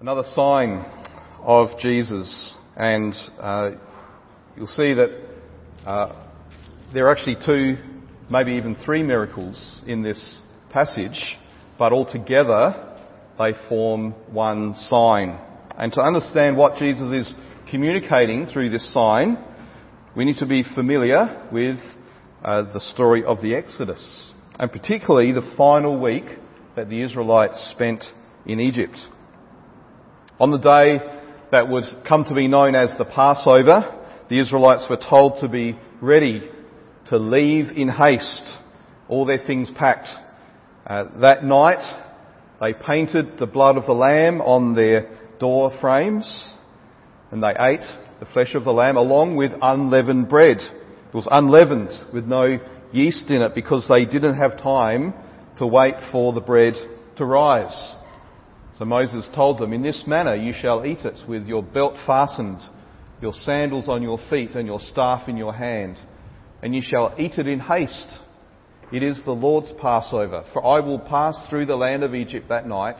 another sign of Jesus, and uh, you'll see that uh, there are actually two, maybe even three miracles in this passage, but altogether they form one sign. And to understand what Jesus is communicating through this sign, we need to be familiar with uh, the story of the Exodus, and particularly the final week that the Israelites spent in Egypt. On the day that would come to be known as the Passover, the Israelites were told to be ready to leave in haste, all their things packed. Uh, that night, they painted the blood of the lamb on their door frames, and they ate the flesh of the lamb along with unleavened bread. It was unleavened with no yeast in it because they didn't have time to wait for the bread to rise. So Moses told them, In this manner you shall eat it, with your belt fastened, your sandals on your feet, and your staff in your hand. And you shall eat it in haste. It is the Lord's Passover. For I will pass through the land of Egypt that night,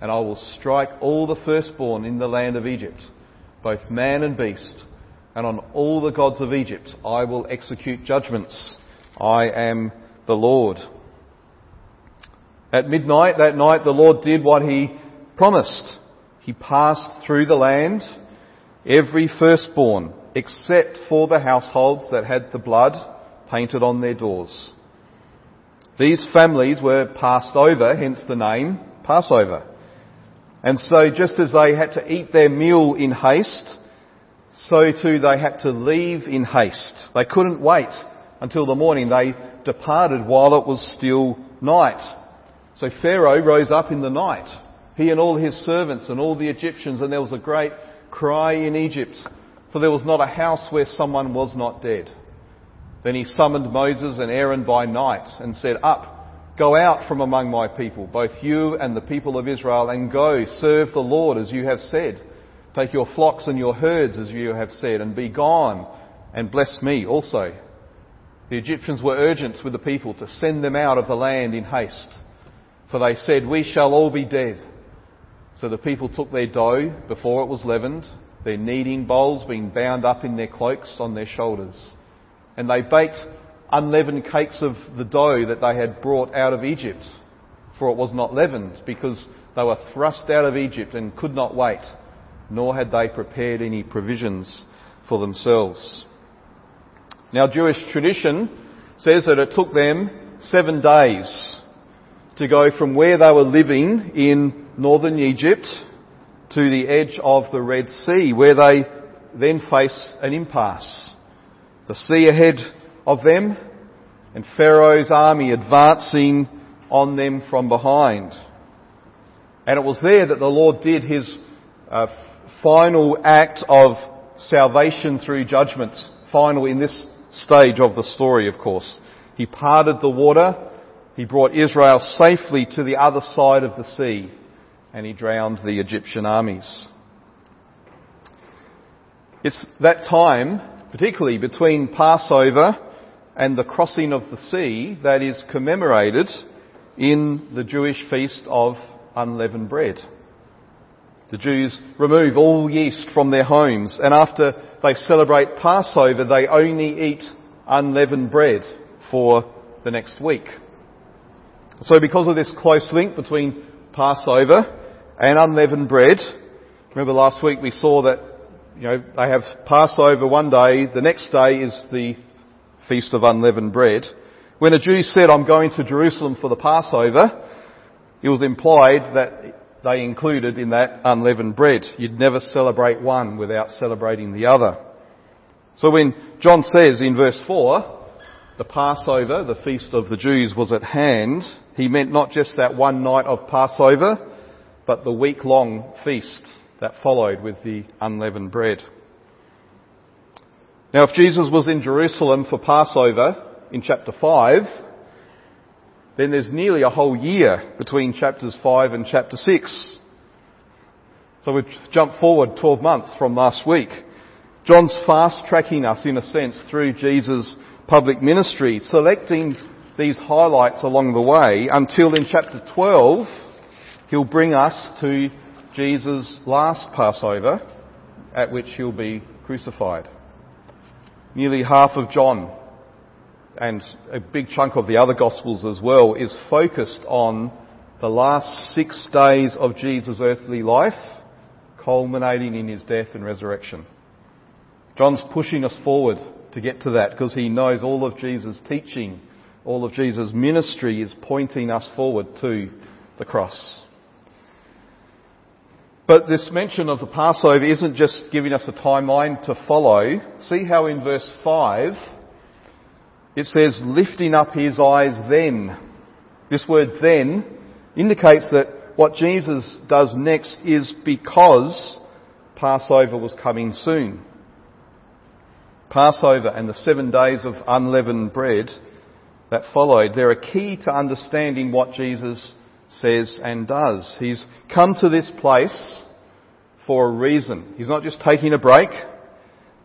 and I will strike all the firstborn in the land of Egypt, both man and beast, and on all the gods of Egypt I will execute judgments. I am the Lord. At midnight that night the Lord did what he promised. He passed through the land, every firstborn, except for the households that had the blood painted on their doors. These families were passed over, hence the name Passover. And so just as they had to eat their meal in haste, so too they had to leave in haste. They couldn't wait until the morning. They departed while it was still night. So Pharaoh rose up in the night he and all his servants and all the Egyptians, and there was a great cry in Egypt, for there was not a house where someone was not dead. Then he summoned Moses and Aaron by night and said, Up, go out from among my people, both you and the people of Israel, and go, serve the Lord as you have said. Take your flocks and your herds as you have said, and be gone, and bless me also. The Egyptians were urgent with the people to send them out of the land in haste, for they said, We shall all be dead. So the people took their dough before it was leavened, their kneading bowls being bound up in their cloaks on their shoulders. And they baked unleavened cakes of the dough that they had brought out of Egypt, for it was not leavened, because they were thrust out of Egypt and could not wait, nor had they prepared any provisions for themselves. Now, Jewish tradition says that it took them seven days to go from where they were living in northern Egypt to the edge of the Red Sea, where they then face an impasse. The sea ahead of them, and Pharaoh's army advancing on them from behind. And it was there that the Lord did his uh, final act of salvation through judgment, final in this stage of the story, of course. He parted the water, he brought Israel safely to the other side of the sea and he drowned the Egyptian armies. It's that time, particularly between Passover and the crossing of the sea, that is commemorated in the Jewish feast of unleavened bread. The Jews remove all yeast from their homes, and after they celebrate Passover, they only eat unleavened bread for the next week. So because of this close link between Passover and unleavened bread. Remember last week we saw that, you know, they have Passover one day, the next day is the Feast of Unleavened Bread. When a Jew said, I'm going to Jerusalem for the Passover, it was implied that they included in that unleavened bread. You'd never celebrate one without celebrating the other. So when John says in verse 4, the Passover, the feast of the Jews was at hand, he meant not just that one night of Passover, but the week long feast that followed with the unleavened bread. Now, if Jesus was in Jerusalem for Passover in chapter 5, then there's nearly a whole year between chapters 5 and chapter 6. So we've jumped forward 12 months from last week. John's fast tracking us, in a sense, through Jesus' public ministry, selecting these highlights along the way until in chapter 12, he'll bring us to Jesus' last Passover at which he'll be crucified. Nearly half of John and a big chunk of the other Gospels as well is focused on the last six days of Jesus' earthly life, culminating in his death and resurrection. John's pushing us forward to get to that because he knows all of Jesus' teaching, all of Jesus' ministry is pointing us forward to the cross. But this mention of the Passover isn't just giving us a timeline to follow. See how in verse 5 it says, lifting up his eyes then. This word then indicates that what Jesus does next is because Passover was coming soon. Passover and the seven days of unleavened bread that followed, they're a key to understanding what Jesus says and does. He's come to this place for a reason. He's not just taking a break,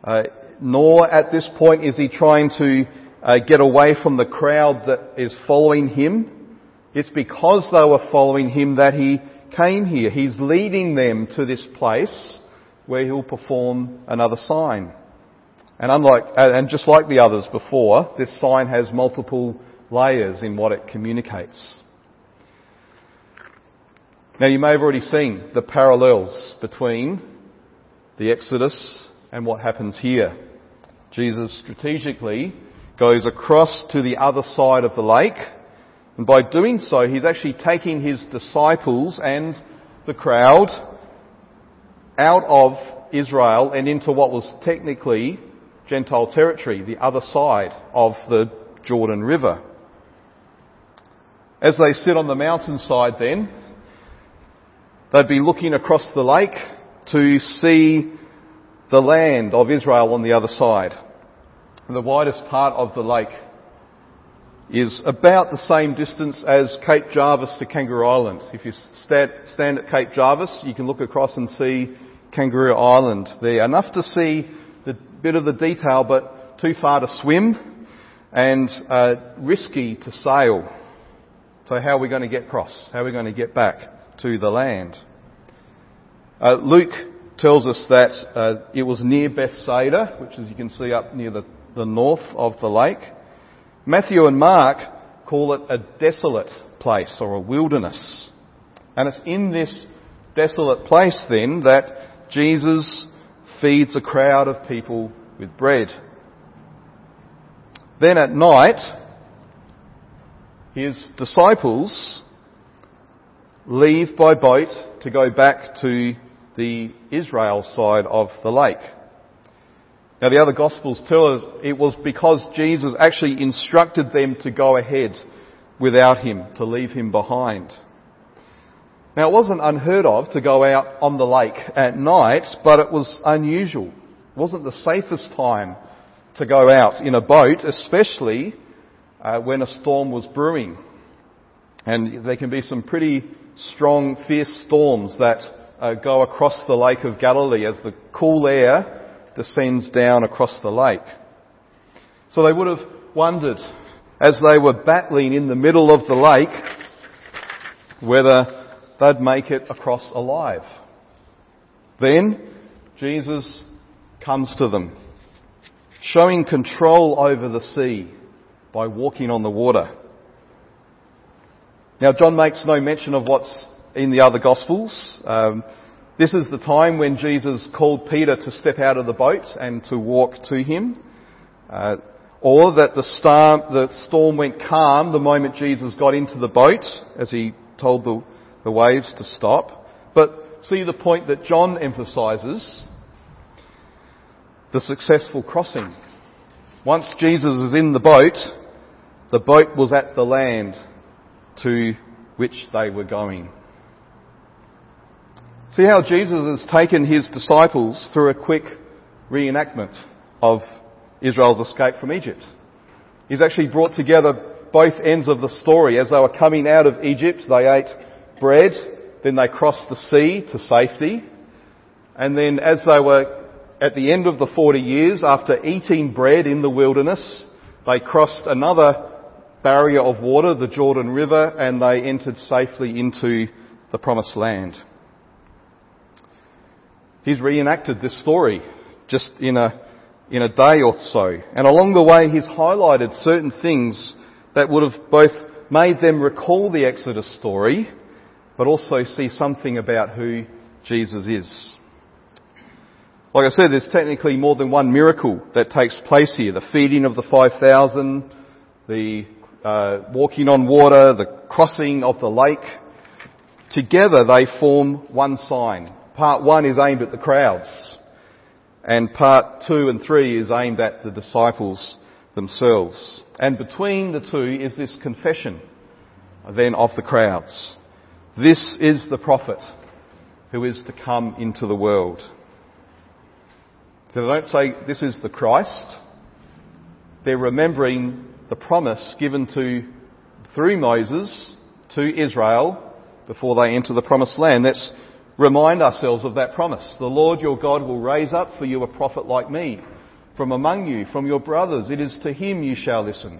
uh, nor at this point is he trying to uh, get away from the crowd that is following him. It's because they were following him that he came here. He's leading them to this place where he'll perform another sign. And unlike, and just like the others before, this sign has multiple layers in what it communicates. Now you may have already seen the parallels between the Exodus and what happens here. Jesus strategically goes across to the other side of the lake, and by doing so, he's actually taking his disciples and the crowd out of Israel and into what was technically Gentile territory, the other side of the Jordan River. As they sit on the mountainside then, they'd be looking across the lake to see the land of Israel on the other side. The widest part of the lake is about the same distance as Cape Jervis to Kangaroo Island. If you stand at Cape Jervis, you can look across and see Kangaroo Island there. Enough to see bit of the detail, but too far to swim and uh, risky to sail. So how are we going to get across? How are we going to get back to the land? Uh, Luke tells us that uh, it was near Bethsaida, which as you can see up near the, the north of the lake. Matthew and Mark call it a desolate place or a wilderness. And it's in this desolate place then that Jesus feeds a crowd of people with bread. Then at night, his disciples leave by boat to go back to the Israel side of the lake. Now the other Gospels tell us it was because Jesus actually instructed them to go ahead without him, to leave him behind. Now it wasn't unheard of to go out on the lake at night, but it was unusual. It wasn't the safest time to go out in a boat, especially uh, when a storm was brewing. And there can be some pretty strong, fierce storms that uh, go across the Lake of Galilee as the cool air descends down across the lake. So they would have wondered, as they were battling in the middle of the lake, whether they'd make it across alive. Then Jesus comes to them, showing control over the sea by walking on the water. Now, John makes no mention of what's in the other Gospels. Um, this is the time when Jesus called Peter to step out of the boat and to walk to him. Uh, or that the storm, the storm went calm the moment Jesus got into the boat, as he told the the waves to stop. But see the point that John emphasizes the successful crossing. Once Jesus is in the boat, the boat was at the land to which they were going. See how Jesus has taken his disciples through a quick reenactment of Israel's escape from Egypt. He's actually brought together both ends of the story. As they were coming out of Egypt, they ate bread, then they crossed the sea to safety, and then as they were at the end of the 40 years, after eating bread in the wilderness, they crossed another barrier of water, the Jordan River, and they entered safely into the promised land. He's reenacted this story just in a, in a day or so. And along the way, he's highlighted certain things that would have both made them recall the Exodus story, but also see something about who Jesus is. Like I said, there's technically more than one miracle that takes place here. The feeding of the 5,000, the uh, walking on water, the crossing of the lake. Together they form one sign. Part one is aimed at the crowds, and part two and three is aimed at the disciples themselves. And between the two is this confession then of the crowds. This is the prophet who is to come into the world. So they don't say this is the Christ. They're remembering the promise given to, through Moses to Israel before they enter the promised land. Let's remind ourselves of that promise. The Lord your God will raise up for you a prophet like me from among you, from your brothers. It is to him you shall listen.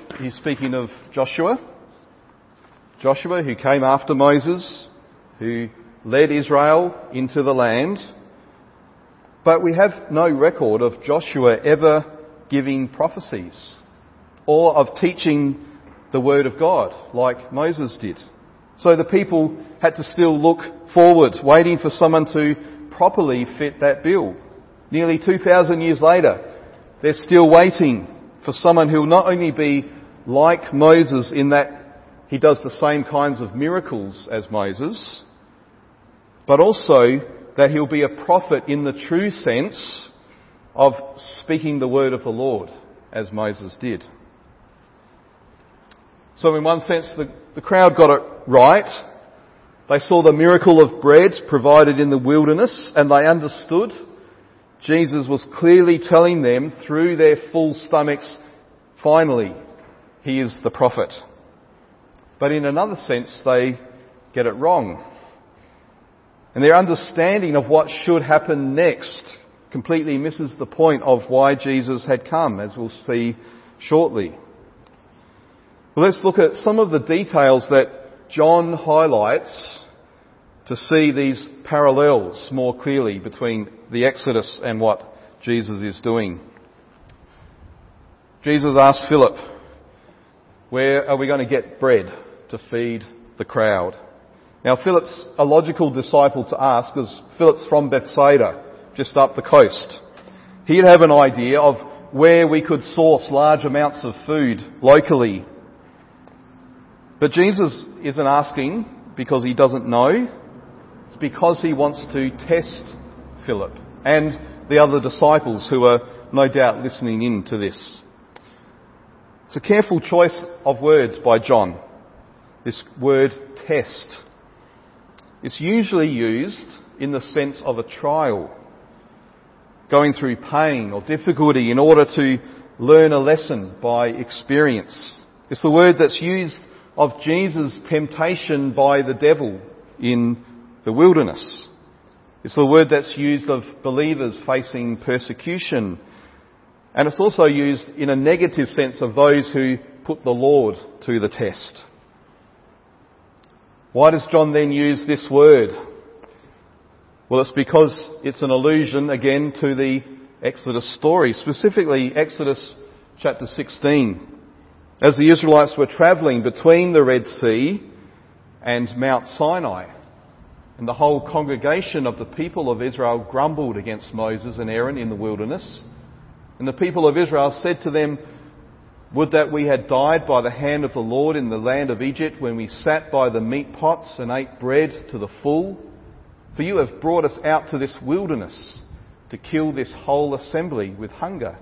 he's speaking of Joshua. Joshua, who came after Moses, who led Israel into the land. But we have no record of Joshua ever giving prophecies or of teaching the Word of God like Moses did. So the people had to still look forward, waiting for someone to properly fit that bill. Nearly 2,000 years later, they're still waiting for someone who will not only be like Moses in that he does the same kinds of miracles as Moses, but also that he'll be a prophet in the true sense of speaking the word of the Lord, as Moses did. So in one sense, the, the crowd got it right. They saw the miracle of bread provided in the wilderness and they understood Jesus was clearly telling them through their full stomachs, finally, he is the prophet. But in another sense, they get it wrong. And their understanding of what should happen next completely misses the point of why Jesus had come, as we'll see shortly. Well, let's look at some of the details that John highlights to see these parallels more clearly between the Exodus and what Jesus is doing. Jesus asked Philip, where are we going to get bread to feed the crowd? Now Philip's a logical disciple to ask because Philip's from Bethsaida, just up the coast. He'd have an idea of where we could source large amounts of food locally. But Jesus isn't asking because he doesn't know. It's because he wants to test Philip and the other disciples who are no doubt listening in to this. It's a careful choice of words by John. This word test. It's usually used in the sense of a trial, going through pain or difficulty in order to learn a lesson by experience. It's the word that's used of Jesus' temptation by the devil in the wilderness. It's the word that's used of believers facing persecution. And it's also used in a negative sense of those who put the Lord to the test. Why does John then use this word? Well, it's because it's an allusion again to the Exodus story, specifically Exodus chapter 16. As the Israelites were travelling between the Red Sea and Mount Sinai, and the whole congregation of the people of Israel grumbled against Moses and Aaron in the wilderness. And the people of Israel said to them, would that we had died by the hand of the Lord in the land of Egypt when we sat by the meat pots and ate bread to the full. For you have brought us out to this wilderness to kill this whole assembly with hunger.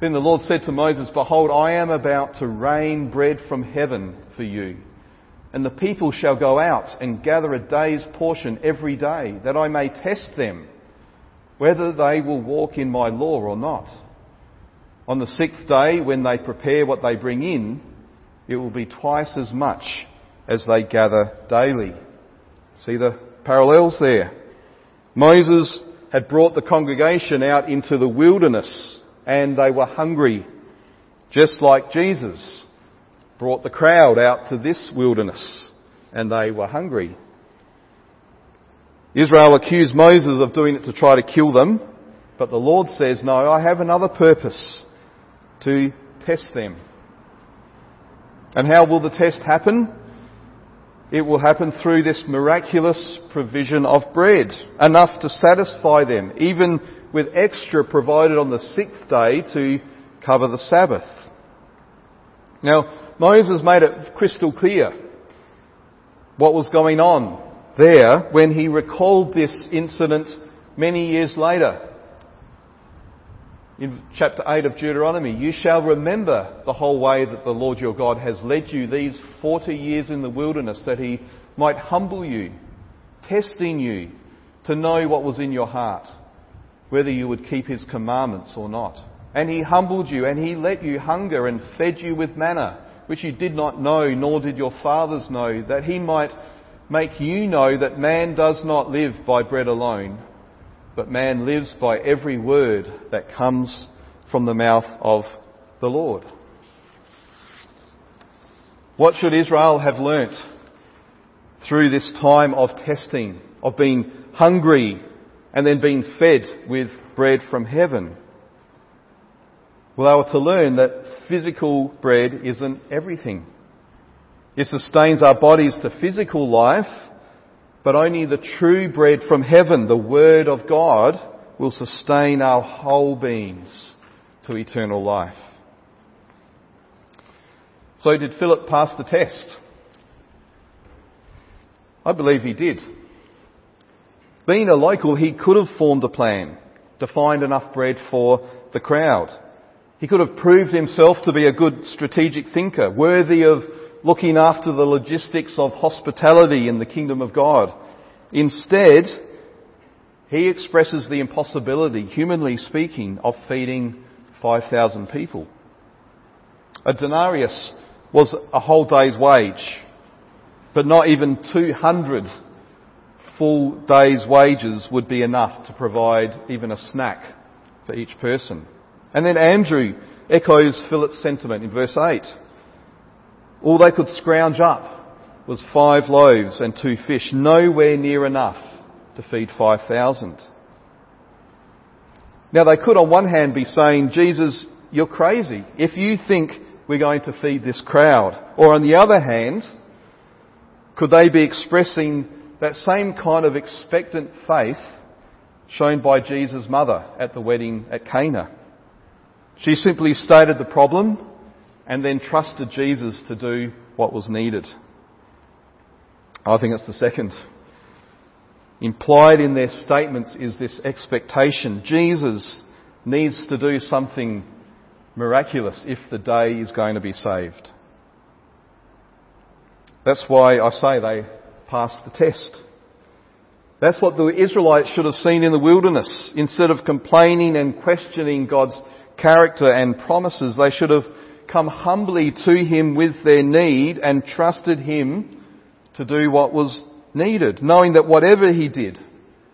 Then the Lord said to Moses, Behold, I am about to rain bread from heaven for you. And the people shall go out and gather a day's portion every day, that I may test them whether they will walk in my law or not. On the sixth day, when they prepare what they bring in, it will be twice as much as they gather daily. See the parallels there? Moses had brought the congregation out into the wilderness and they were hungry, just like Jesus brought the crowd out to this wilderness and they were hungry. Israel accused Moses of doing it to try to kill them, but the Lord says, no, I have another purpose to test them. And how will the test happen? It will happen through this miraculous provision of bread, enough to satisfy them, even with extra provided on the sixth day to cover the Sabbath. Now, Moses made it crystal clear what was going on there when he recalled this incident many years later. In chapter 8 of Deuteronomy, you shall remember the whole way that the Lord your God has led you these 40 years in the wilderness, that he might humble you, testing you to know what was in your heart, whether you would keep his commandments or not. And he humbled you, and he let you hunger and fed you with manna, which you did not know, nor did your fathers know, that he might make you know that man does not live by bread alone, but man lives by every word that comes from the mouth of the Lord. What should Israel have learnt through this time of testing, of being hungry and then being fed with bread from heaven? Well, they were to learn that physical bread isn't everything. It sustains our bodies to physical life, but only the true bread from heaven, the Word of God, will sustain our whole beings to eternal life. So did Philip pass the test? I believe he did. Being a local, he could have formed a plan to find enough bread for the crowd. He could have proved himself to be a good strategic thinker, worthy of looking after the logistics of hospitality in the kingdom of God. Instead, he expresses the impossibility, humanly speaking, of feeding 5,000 people. A denarius was a whole day's wage, but not even 200 full day's wages would be enough to provide even a snack for each person. And then Andrew echoes Philip's sentiment in verse 8. All they could scrounge up was five loaves and two fish, nowhere near enough to feed 5,000. Now they could on one hand be saying, Jesus, you're crazy if you think we're going to feed this crowd. Or on the other hand, could they be expressing that same kind of expectant faith shown by Jesus' mother at the wedding at Cana? She simply stated the problem and then trusted Jesus to do what was needed. I think it's the second. Implied in their statements is this expectation. Jesus needs to do something miraculous if the day is going to be saved. That's why I say they passed the test. That's what the Israelites should have seen in the wilderness. Instead of complaining and questioning God's character and promises, they should have come humbly to him with their need and trusted him to do what was needed, knowing that whatever he did,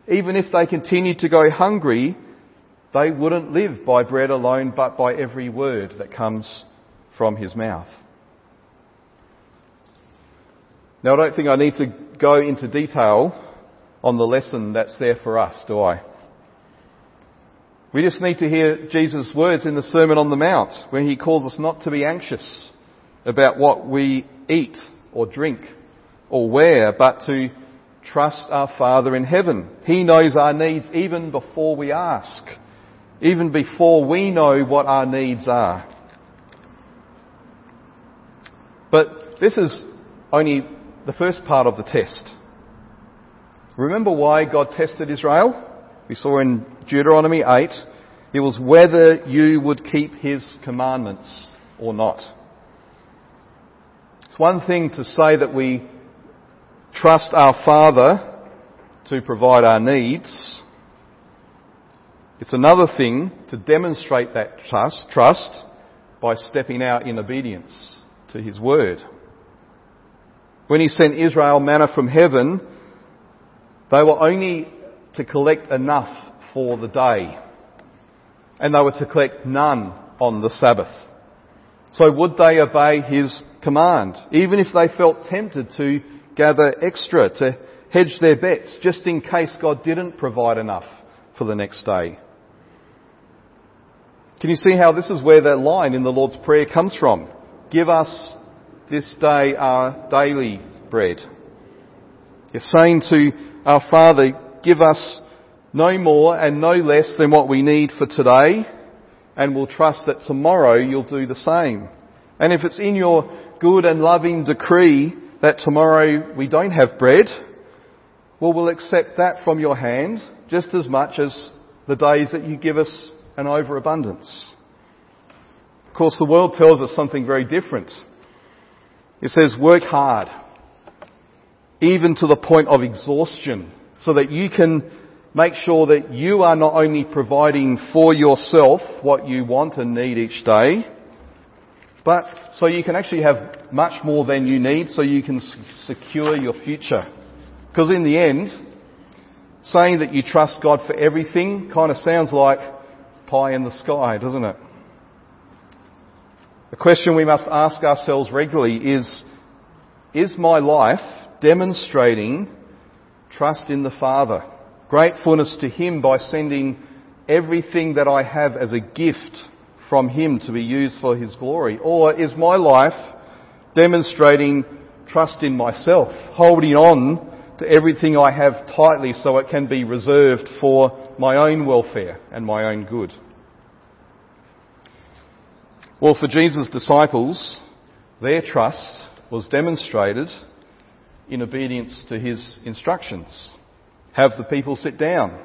even if they continued to go hungry, they wouldn't live by bread alone, but by every word that comes from his mouth. Now, I don't think I need to go into detail on the lesson that's there for us, do I? We just need to hear Jesus' words in the Sermon on the Mount where he calls us not to be anxious about what we eat or drink or wear, but to trust our Father in heaven. He knows our needs even before we ask, even before we know what our needs are. But this is only the first part of the test. Remember why God tested Israel? We saw in Deuteronomy 8, it was whether you would keep his commandments or not. It's one thing to say that we trust our Father to provide our needs. It's another thing to demonstrate that trust, trust by stepping out in obedience to His Word. When He sent Israel manna from heaven, they were only to collect enough for the day. And they were to collect none on the Sabbath. So would they obey His command? Even if they felt tempted to gather extra, to hedge their bets, just in case God didn't provide enough for the next day. Can you see how this is where that line in the Lord's Prayer comes from? Give us this day our daily bread. It's saying to our Father, give us no more and no less than what we need for today, and we'll trust that tomorrow you'll do the same. And if it's in your good and loving decree that tomorrow we don't have bread, well, we'll accept that from your hand just as much as the days that you give us an overabundance. Of course, the world tells us something very different. It says, work hard, even to the point of exhaustion, so that you can make sure that you are not only providing for yourself what you want and need each day, but so you can actually have much more than you need so you can secure your future. Because in the end, saying that you trust God for everything kind of sounds like pie in the sky, doesn't it? The question we must ask ourselves regularly is, is my life demonstrating trust in the Father? Gratefulness to Him by sending everything that I have as a gift from Him to be used for His glory? Or is my life demonstrating trust in myself, holding on to everything I have tightly so it can be reserved for my own welfare and my own good. Well, for Jesus' disciples, their trust was demonstrated in obedience to his instructions. Have the people sit down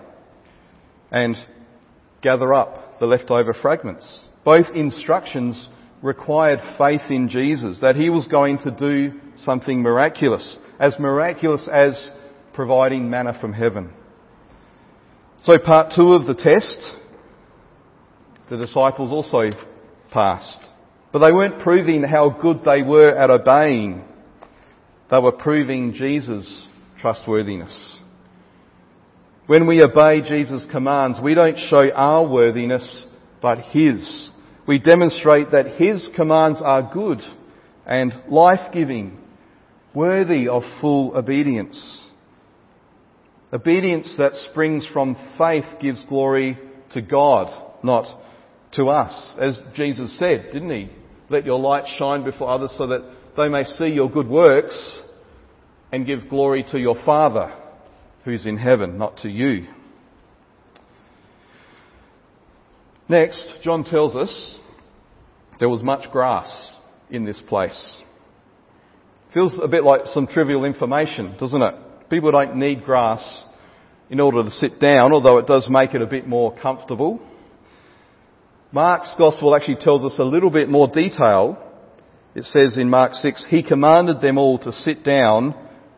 and gather up the leftover fragments. Both instructions required faith in Jesus, that he was going to do something miraculous, as miraculous as providing manna from heaven. So part two of the test, the disciples also passed. But they weren't proving how good they were at obeying. They were proving Jesus' trustworthiness. When we obey Jesus' commands, we don't show our worthiness, but His. We demonstrate that His commands are good and life-giving, worthy of full obedience. Obedience that springs from faith gives glory to God, not to us. As Jesus said, didn't he? Let your light shine before others so that they may see your good works and give glory to your Father who's in heaven, not to you. Next, John tells us there was much grass in this place. Feels a bit like some trivial information, doesn't it? People don't need grass in order to sit down, although it does make it a bit more comfortable. Mark's gospel actually tells us a little bit more detail. It says in Mark 6, He commanded them all to sit down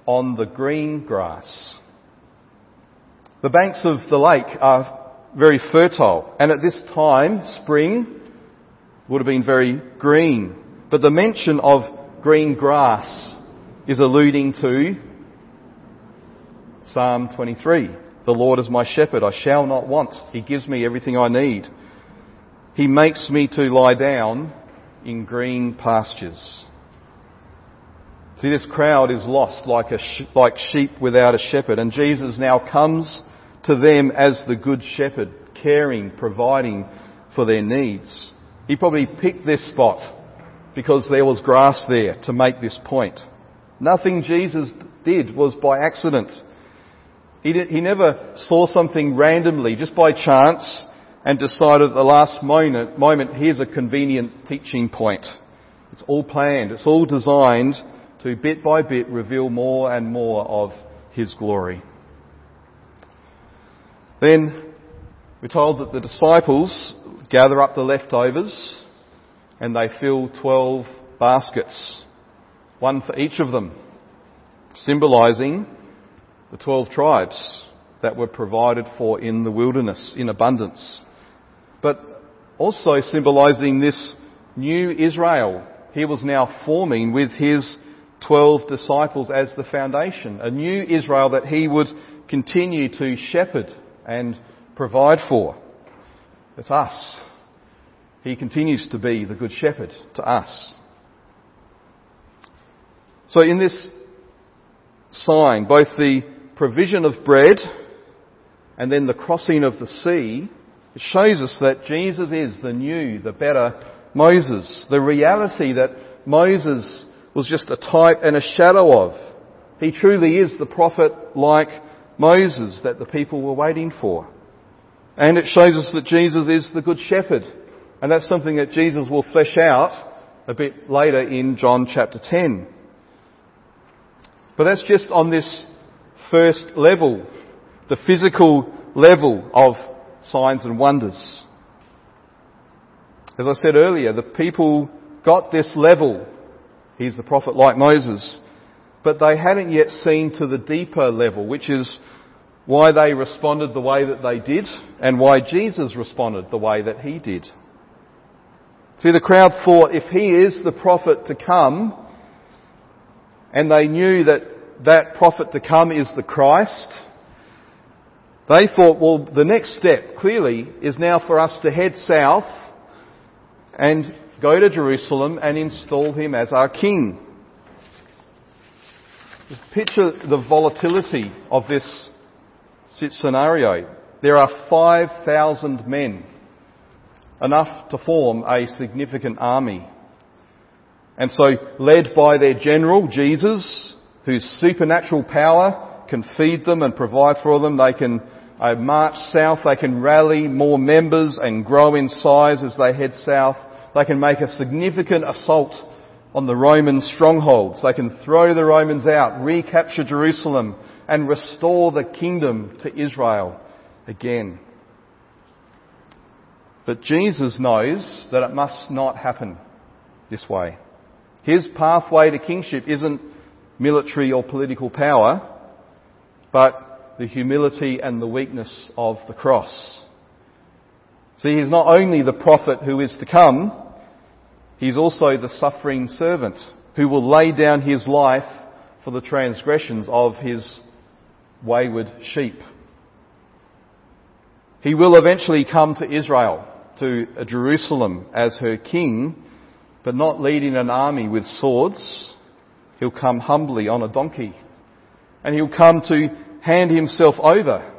on the green grass. The banks of the lake are very fertile, and at this time, spring would have been very green. But the mention of green grass is alluding to Psalm 23. The Lord is my shepherd, I shall not want. He gives me everything I need. He makes me to lie down in green pastures. See, this crowd is lost like, a sh- like sheep without a shepherd, and Jesus now comes to them as the good shepherd, caring, providing for their needs. He probably picked this spot because there was grass there to make this point. Nothing Jesus did was by accident. He, did, he never saw something randomly, just by chance, and decided at the last moment, moment, here's a convenient teaching point. It's all planned. It's all designed to bit by bit reveal more and more of His glory. Then we're told that the disciples gather up the leftovers and they fill 12 baskets, one for each of them, symbolizing the 12 tribes that were provided for in the wilderness in abundance. But also symbolizing this new Israel he was now forming with his 12 disciples as the foundation. A new Israel that he would continue to shepherd and provide for. It's us. He continues to be the good shepherd to us. So in this sign, both the provision of bread and then the crossing of the sea, it shows us that Jesus is the new, the better Moses. The reality that Moses was just a type and a shadow of. He truly is the prophet like Moses that the people were waiting for. And it shows us that Jesus is the good shepherd. And that's something that Jesus will flesh out a bit later in John chapter 10. But that's just on this first level, the physical level of signs and wonders. As I said earlier, the people got this level. He's the prophet like Moses. But they hadn't yet seen to the deeper level, which is why they responded the way that they did and why Jesus responded the way that he did. See, the crowd thought if he is the prophet to come, and they knew that that prophet to come is the Christ, they thought, well, the next step clearly is now for us to head south and go to Jerusalem and install him as our king. Picture the volatility of this scenario. There are 5,000 men, enough to form a significant army. And so, led by their general, Jesus, whose supernatural power can feed them and provide for them, they can uh, march south, they can rally more members and grow in size as they head south. They can make a significant assault on the Roman strongholds. They can throw the Romans out, recapture Jerusalem, and restore the kingdom to Israel again. But Jesus knows that it must not happen this way. His pathway to kingship isn't military or political power, but the humility and the weakness of the cross. See, he's not only the prophet who is to come, He's also the suffering servant who will lay down his life for the transgressions of his wayward sheep. He will eventually come to Israel, to Jerusalem as her king, but not leading an army with swords. He'll come humbly on a donkey. And he'll come to hand himself over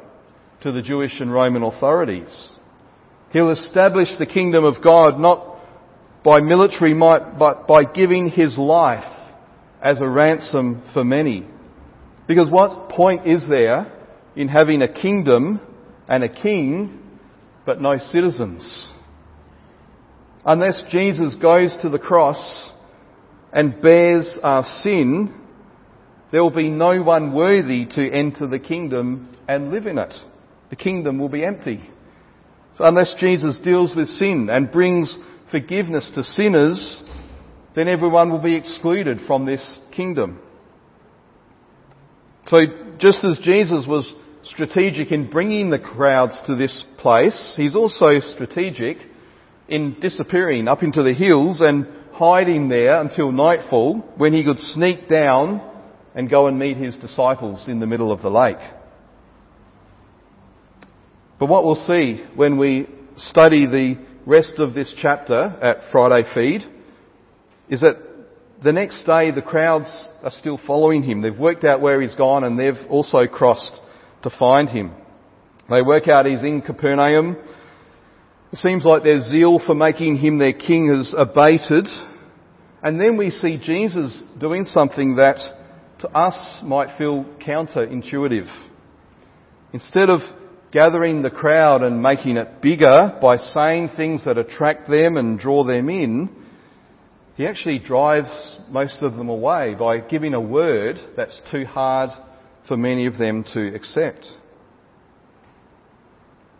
to the Jewish and Roman authorities. He'll establish the kingdom of God not by military might, but by giving his life as a ransom for many. Because what point is there in having a kingdom and a king, but no citizens? Unless Jesus goes to the cross and bears our sin, there will be no one worthy to enter the kingdom and live in it. The kingdom will be empty. So unless Jesus deals with sin and brings forgiveness to sinners, then everyone will be excluded from this kingdom. So just as Jesus was strategic in bringing the crowds to this place, he's also strategic in disappearing up into the hills and hiding there until nightfall when he could sneak down and go and meet his disciples in the middle of the lake. But what we'll see when we study the rest of this chapter at Friday Feed is that the next day the crowds are still following him. They've worked out where he's gone and they've also crossed to find him. They work out he's in Capernaum. It seems like their zeal for making him their king has abated. And then we see Jesus doing something that to us might feel counterintuitive. Instead of gathering the crowd and making it bigger by saying things that attract them and draw them in, he actually drives most of them away by giving a word that's too hard for many of them to accept.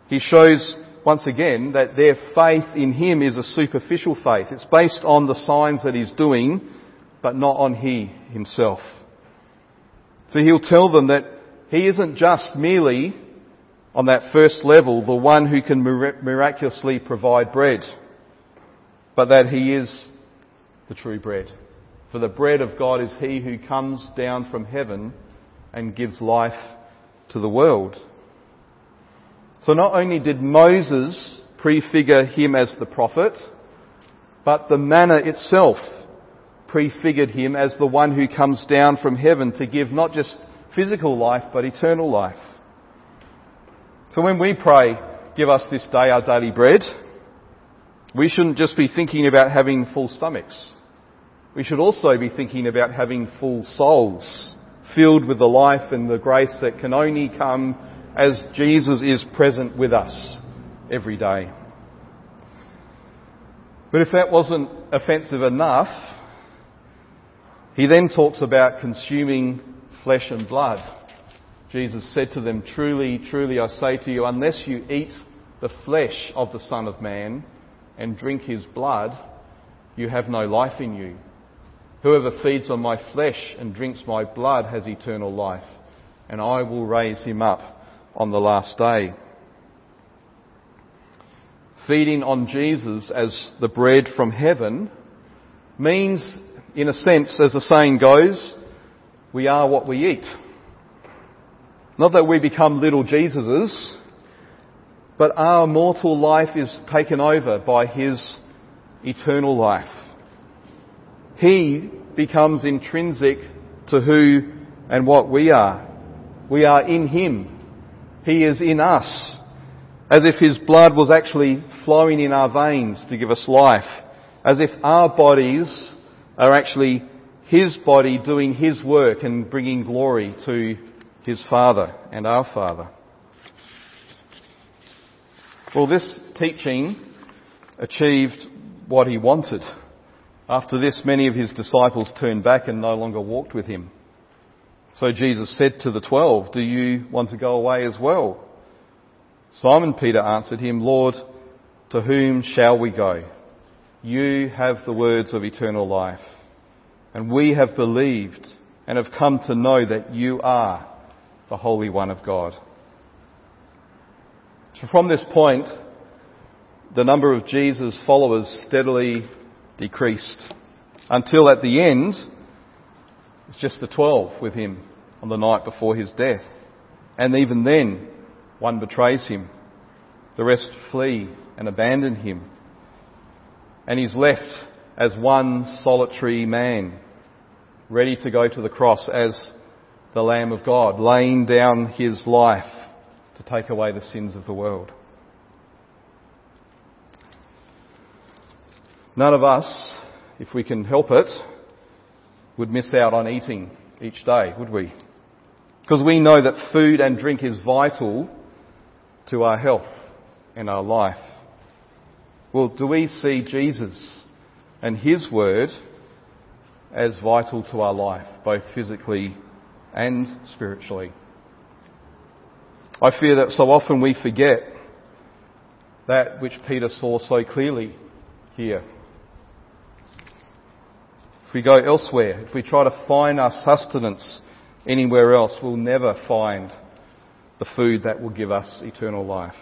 He shows once again that their faith in him is a superficial faith. It's based on the signs that he's doing, but not on he himself. So he'll tell them that he isn't just merely on that first level, the one who can miraculously provide bread, but that he is the true bread. For the bread of God is he who comes down from heaven and gives life to the world. So not only did Moses prefigure him as the prophet, but the manna itself prefigured him as the one who comes down from heaven to give not just physical life, but eternal life. So when we pray, give us this day our daily bread, we shouldn't just be thinking about having full stomachs. We should also be thinking about having full souls, filled with the life and the grace that can only come as Jesus is present with us every day. But if that wasn't offensive enough, he then talks about consuming flesh and blood. Jesus said to them, Truly, truly, I say to you, unless you eat the flesh of the Son of Man and drink his blood, you have no life in you. Whoever feeds on my flesh and drinks my blood has eternal life, and I will raise him up on the last day. Feeding on Jesus as the bread from heaven means, in a sense, as the saying goes, we are what we eat. Not that we become little Jesuses, but our mortal life is taken over by His eternal life. He becomes intrinsic to who and what we are. We are in Him. He is in us. As if His blood was actually flowing in our veins to give us life. As if our bodies are actually His body doing His work and bringing glory to His Father and our Father. Well, this teaching achieved what he wanted. After this, many of his disciples turned back and no longer walked with him. So Jesus said to the twelve, Do you want to go away as well? Simon Peter answered him, Lord, to whom shall we go? You have the words of eternal life. And we have believed and have come to know that you are the Holy One of God. So from this point, the number of Jesus' followers steadily decreased until at the end, it's just the 12 with him on the night before his death. And even then, one betrays him. The rest flee and abandon him. And he's left as one solitary man, ready to go to the cross as the Lamb of God, laying down his life to take away the sins of the world. None of us, if we can help it, would miss out on eating each day, would we? Because we know that food and drink is vital to our health and our life. Well, do we see Jesus and His Word as vital to our life, both physically and spiritually? I fear that so often we forget that which Peter saw so clearly here. If we go elsewhere, if we try to find our sustenance anywhere else, we'll never find the food that will give us eternal life.